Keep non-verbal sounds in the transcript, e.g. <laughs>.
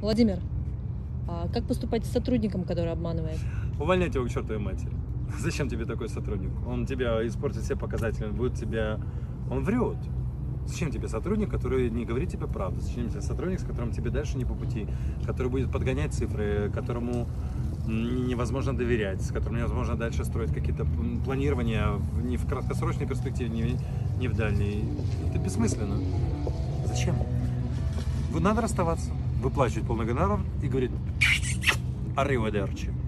Владимир, а как поступать с сотрудником, который обманывает? Увольняйте его к чертовой матери. <laughs> Зачем тебе такой сотрудник? Он тебя испортит все показатели, он будет тебя... Он врет. Зачем тебе сотрудник, который не говорит тебе правду? Зачем тебе сотрудник, с которым тебе дальше не по пути, который будет подгонять цифры, которому невозможно доверять, с которым невозможно дальше строить какие-то планирования ни в краткосрочной перспективе, ни, ни в дальней. Это бессмысленно. Зачем? Надо расставаться, выплачивать полный гонорар и говорить «Арриведерчи».